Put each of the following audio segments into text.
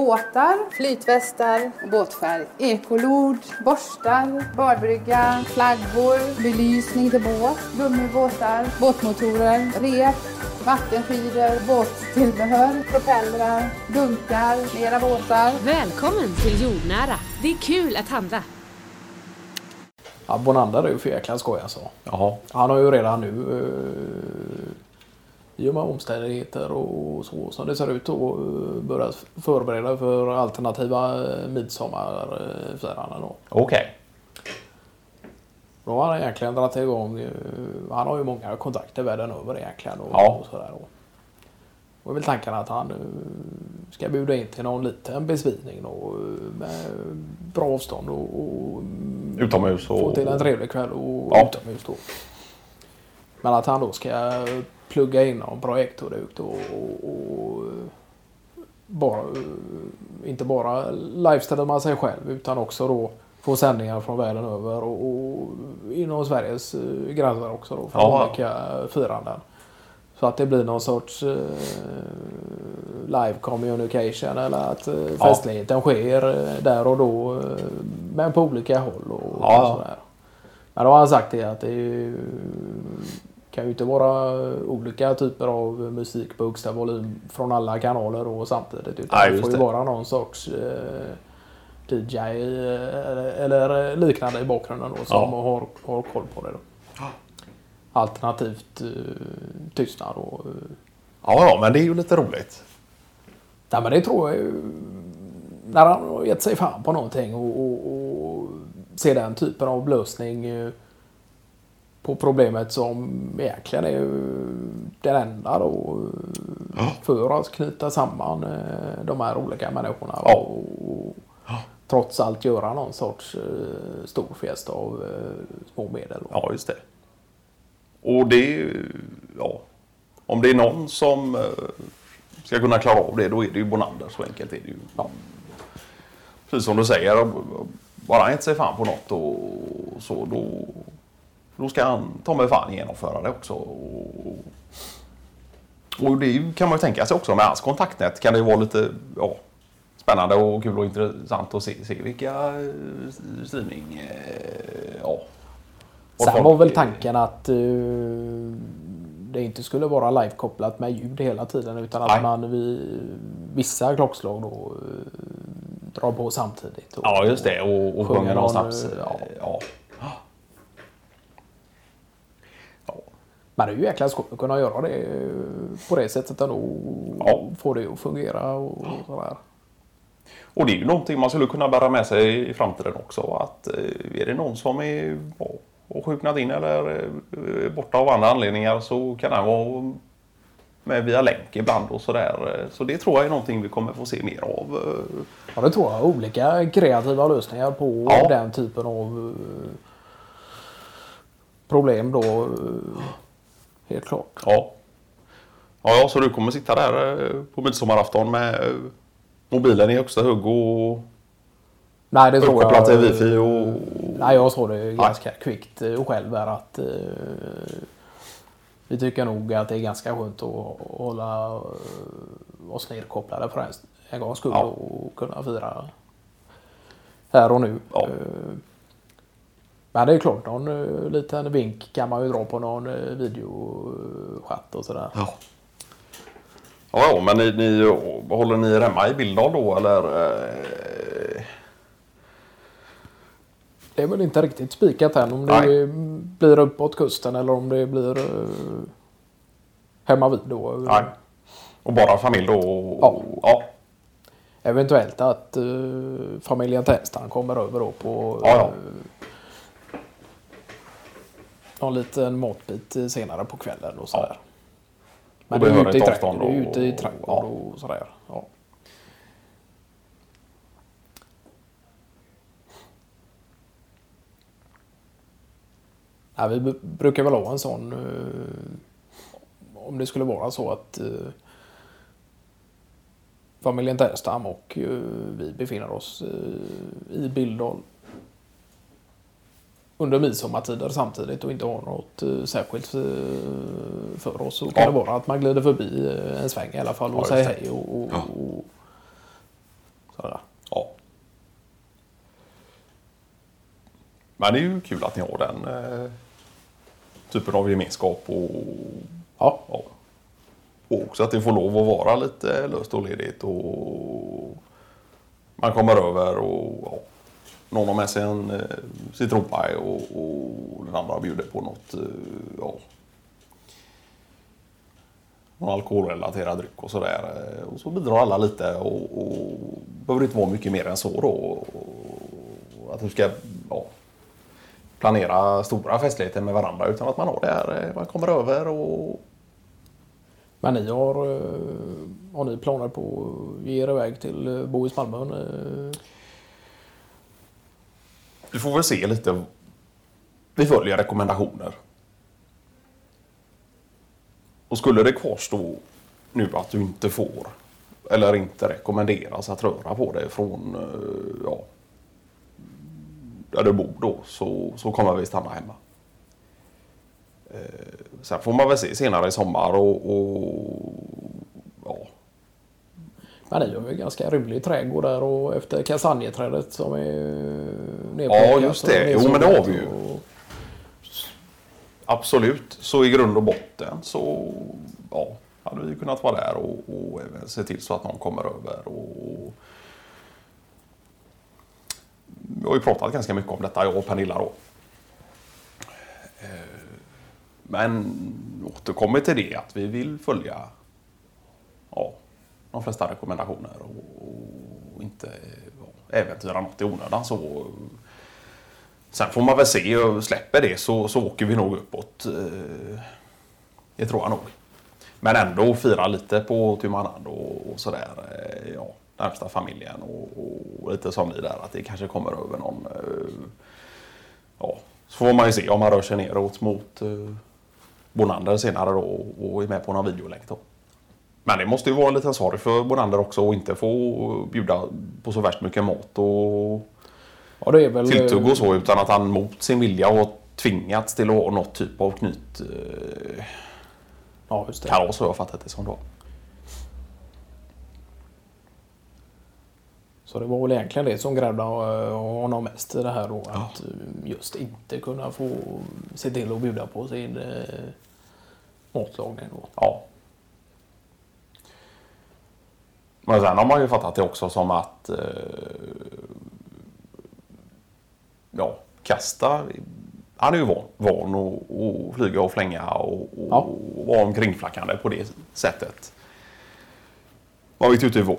Båtar, flytvästar och båtfärg. Ekolod, borstar, badbrygga, flaggor, belysning till båt, gummibåtar, båtmotorer, rep, vattenskidor, båttillbehör, propellrar, dunkar, mera båtar. Välkommen till Jordnära. Det är kul att handla. Ja, Bonander är ju för jäkla skoj alltså. Jaha. Han har ju redan nu eh, i och med omständigheter och så som det ser ut och eh, börjat förbereda för alternativa eh, midsommarfiranden. då. Okej. Då har han egentligen dragit igång. eh, Han har ju många kontakter världen över egentligen. Och, Ja. och sådär. Och väl tanken att han eh, ska bjuda in till någon liten besvidning då, eh, med bra avstånd och, och Utomhus få och... till en trevlig kväll och Ja. utomhus då. Men att han då ska plugga in någon projektorduk då och, och bara, inte bara livestreama sig själv utan också då få sändningar från världen över och, och inom Sveriges eh, gränser också då för Ja. olika firanden. Så att det blir någon sorts eh, live communication eller att eh, Ja. festligheten sker eh, där och då eh, men på olika håll och, Ja. och sådär. Men då har han sagt det att det är ju, kan ju inte vara olika typer av musik på högsta volym från alla kanaler då samtidigt. Utan Nej, det får ju det. vara någon sorts eh, DJ eh, eller liknande i bakgrunden då som Ja. har, har koll på det. Då. Alternativt eh, tystnad och eh, Ja, ja, men det är ju lite roligt. Nej, men det tror jag ju. När han har gett sig fan på någonting och, och, och ser den typen av lösning eh, på problemet som egentligen är den enda då eh, för att knyta samman eh, de här olika människorna Ja. och, trots allt göra någon sorts eh, stor fest av eh, små medel. Ja, just det. Och det. Ja. Om det är någon som ska kunna klara av det, då är det ju Bonander. Så enkelt är det ju. Ja. Precis som du säger. Bara han inte sig fan på något och så, då, då ska han ta mig fan genomföra det också. Och, och det kan man ju tänka sig också med hans kontaktnät kan det ju vara lite ja, spännande och kul och intressant att se, se vilka eh, streaming... eh, Ja, Sen folk- var väl tanken att eh, det inte skulle vara live-kopplat med ljud hela tiden utan att Nej. man vid vissa klockslag då eh, drar på samtidigt. Och, Ja, just det. Och, och Sjunger sjunger någon, ja. Ja. Ja. Men det är ju jäkla skoj att kunna göra det på det sättet ändå. Ja. Få det att fungera och sådär. Och det är ju någonting man skulle kunna bära med sig i framtiden också. Att eh, är det någon som är ja, och sjuknat in eller eh, borta av andra anledningar så kan han vara med via länk ibland och sådär. Så det tror jag är någonting vi kommer få se mer av. Ja, det tror jag. Olika kreativa lösningar på Ja. den typen av eh, problem då. Helt klart. Ja. Ja, så du kommer sitta där eh, på midsommarafton med eh, mobilen i högsta hugg och Nej, det tror jag. till wifi och... Nej, jag såg det ganska kvickt eh, själv här att eh, vi tycker nog att det är ganska skönt att hålla oss nedkopplade för en, en gångs skull Ja. och kunna fira här och nu. Ja. Eh, Men det är klart, någon eh, liten vink kan man ju dra på någon eh, videochatt och sådär. Ja. Ja, ja, men ni, ni, håller ni er hemma i Billdal då eller? Eh, Det är väl inte riktigt spikat än om det Nej. blir uppåt kusten eller om det blir hemma vid då. nej. Och bara familj då? Och, Ja. ja. Eventuellt att familjen Tänstam kommer över då på Ja, ja. Någon liten matbit senare på kvällen och sådär. Men Och det är ute i avstånd trädgården, det är och- ute i trädgården ja. och sådär. Ja. Ja, vi b- brukar väl ha en sån eh, om det skulle vara så att eh, familjen Tärstam och eh, vi befinner oss eh, i Billdal under midsommartider samtidigt och inte har något eh, särskilt eh, för oss. Så kan Ja. det vara att man glider förbi eh, en sväng i alla fall och Ja, säger hej och, och, Ja. och Sådär. Ja. Men det är ju kul att ni har den eh, typen av gemenskap och, Ja, ja. och också att det får lov att vara lite löst och ledigt och man kommer över och ja, någon har med sig en eh, citronpaj och, och den andra bjuder på något eh, ja, någon alkoholrelaterad dryck och sådär. Eh, och så bidrar alla lite och, och behöver inte vara mycket mer än så då. Och att du ska ja, planera stora festligheter med varandra utan att man har det här, eh, man kommer över och men ni har, eh, har ni planer på att ge er iväg till Bohus Malmö? Vi Du får väl se lite. Vi följer rekommendationer. Och skulle det kvarstå nu att du inte får eller inte rekommenderas att röra på dig från eh, ja, där du bor då så, så kommer vi stanna hemma. Eh, Sen får man väl se senare i sommar och, och men ni har ju ganska rymlig trädgård där och efter kastanjeträdet som är nerplockat. Ja, just det. Jo, men det har vi ju. och- Absolut. Så i grund och botten så ja, hade vi kunnat vara där och, och se till så att någon kommer över. Och... Vi har ju pratat ganska mycket om detta, jag och Pernilla då. Eh, Men återkommer till det att vi vill följa ja, de flesta rekommendationer och, och inte ja, äventyra något i onödan. Så, Sen får man väl se, och släpper det så, så åker vi nog uppåt. Eh, det tror jag nog. Men ändå fira lite på tu man hand och, och sådär. Eh, ja, närmsta familjen och, och lite som ni där att det kanske kommer över någon. Eh, ja, så får man ju se om man rör sig neråt mot Bonander senare då och, och är med på någon videolänk då. Men det måste ju vara en liten sorg för Bonander också att inte få bjuda på så värst mycket mat och Ja, det är väl... tilltugg och så utan att han mot sin vilja har tvingats till att ha något typ av knyt eh, Ja, just det. kalas har jag fattat det som då. Så det var väl egentligen det som grävde eh, honom mest i det här då. Att eh, just inte kunna få se till att bjuda på sin eh, matlagning då. Ja. Men sen har man ju fattat det också som att eh, ja, kasta han är ju van, van att, att flyga och flänga och, och Ja. vara omkringflackande på det sättet. Man vet ju inte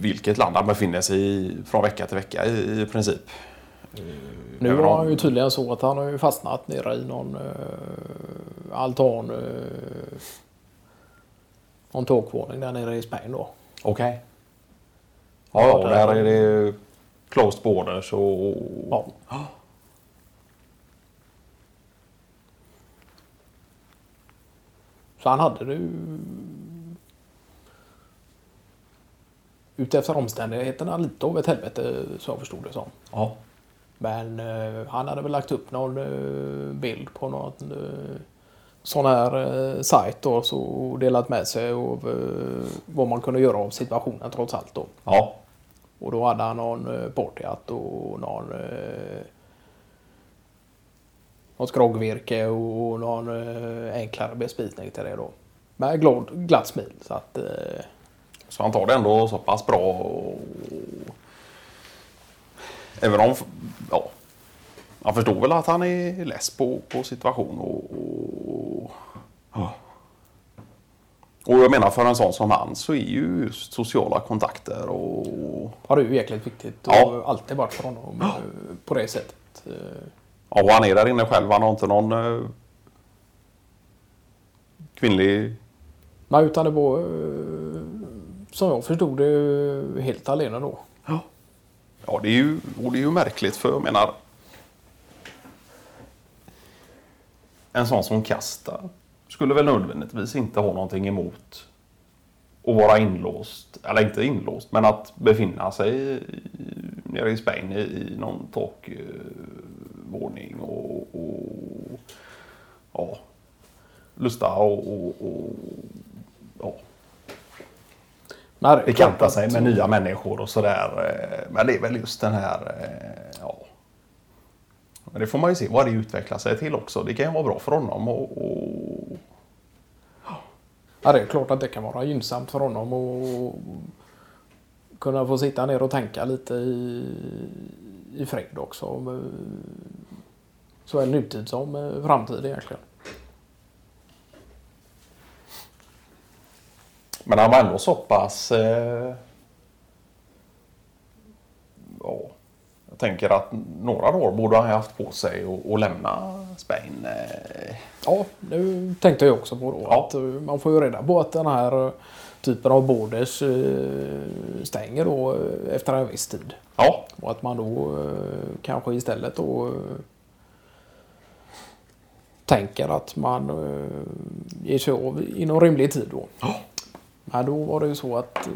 vilket land han befinner sig i från vecka till vecka i, i princip. Nu Även var han ju tydligen så att han har ju fastnat nere i någon eh, altan. Eh, någon takvåning där nere i Spanien då. Okej. Ja, ja, där är det closed borders och... Ja. Så han hade ju... Utefter omständigheterna lite av ett helvete så jag förstod det som. Ja. Men eh, han hade väl lagt upp någon eh, bild på någon eh, sån här eh, sajt då så och delat med sig av eh, vad man kunde göra av situationen trots allt då. Ja. Och då hade han någon eh, partyhatt och någon eh, något skroggvirke och någon eh, enklare bespisning till det då. Med glad, glatt smil så att eh, Så han tar det ändå så pass bra. Och... Även om... Ja. Han förstår väl att han är less på, på situation och... och... Ja. Och jag menar för en sån som han så är ju just sociala kontakter och... har det ju jäkligt viktigt och Ja. alltid varit för honom eh, på det sättet. Ja, och han är där inne själv. Han har inte någon eh, kvinnlig... Nej, utan det var eh, som jag förstod det helt alena då. Ja, det är ju, och det är ju märkligt för jag menar... En sån som kastar skulle väl nödvändigtvis inte ha någonting emot att vara inlåst, eller inte inlåst, men att befinna sig nere i Spanien i, i någon takvåning och, och ja, lusta och, och, och ja. Bekanta sig med nya människor och sådär. eh, Men det är väl just den här... Men det får man ju se vad det utvecklar sig till också. Det kan ju vara bra för honom och, och Ja, det är klart att det kan vara gynnsamt för honom att kunna få sitta ner och tänka lite i, i fred också. Eh, Såväl nutid som eh, framtid egentligen. Men han var ändå så pass... Eh, jag tänker att några år borde han ha haft på sig att lämna Spain. Eh, Ja, det tänkte jag också på då. Ja. Att eh, man får ju reda på att den här eh, typen av borders stänger då efter en viss tid. ja, Och att man då kanske istället då tänker att man ger sig av inom rimlig tid då. Men då var det ju så att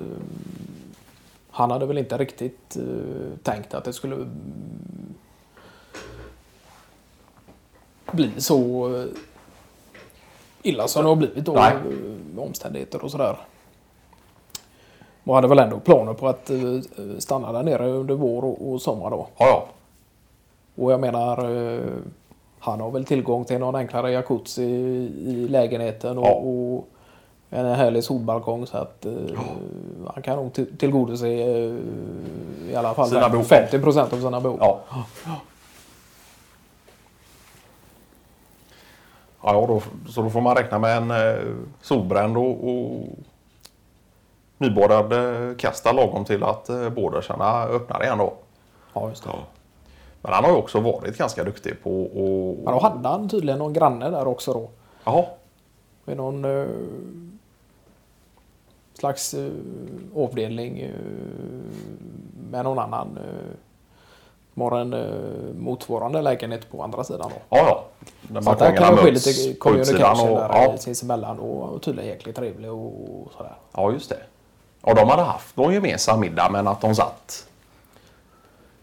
han hade väl inte riktigt eh, tänkt att det skulle bli så eh, illa som det har blivit då. Nej. eh, omständigheter och sådär. Och hade väl ändå planer på att stanna där nere under vår och, sommar då. ja, ja. Och jag menar, han har väl tillgång till någon enklare jacuzzi i lägenheten och, Ja. och en härlig solbalkong så att eh, han kan nog till- tillgodose eh, i alla fall Sina behov. 50 procent av sina behov. Ja. Ja, då, så då får man räkna med en eh, solbränd och, och nybadad eh, kasta lagom till att eh, bordersarna öppnar igen då. Ja, just det. Men han har ju också varit ganska duktig på att... Men då hade han tydligen någon granne där också då. Jaha, Med någon eh, slags eh, avdelning eh, med någon annan. Eh, som har en eh, motsvarande lägenhet på andra sidan då. ja, ja. När Så där kan det ske lite communication och, där ja, sinsemellan och, och tydligen jäkligt trevlig och, och sådär. ja, just det. Ja, de hade haft någon gemensam middag men att de satt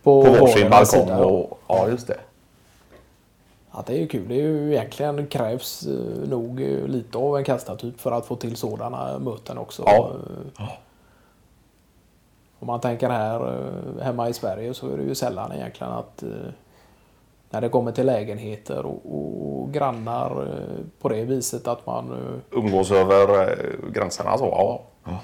På, på varsin balkong. Och, ja, just det. Ja, det är ju kul. Det är ju egentligen krävs eh, nog eh, lite av en kastartyp för att få till sådana möten också. Ja. Eh, Om man tänker här hemma i Sverige så är det ju sällan egentligen att när det kommer till lägenheter och, och grannar på det viset att man Umgås över gränserna så, ja.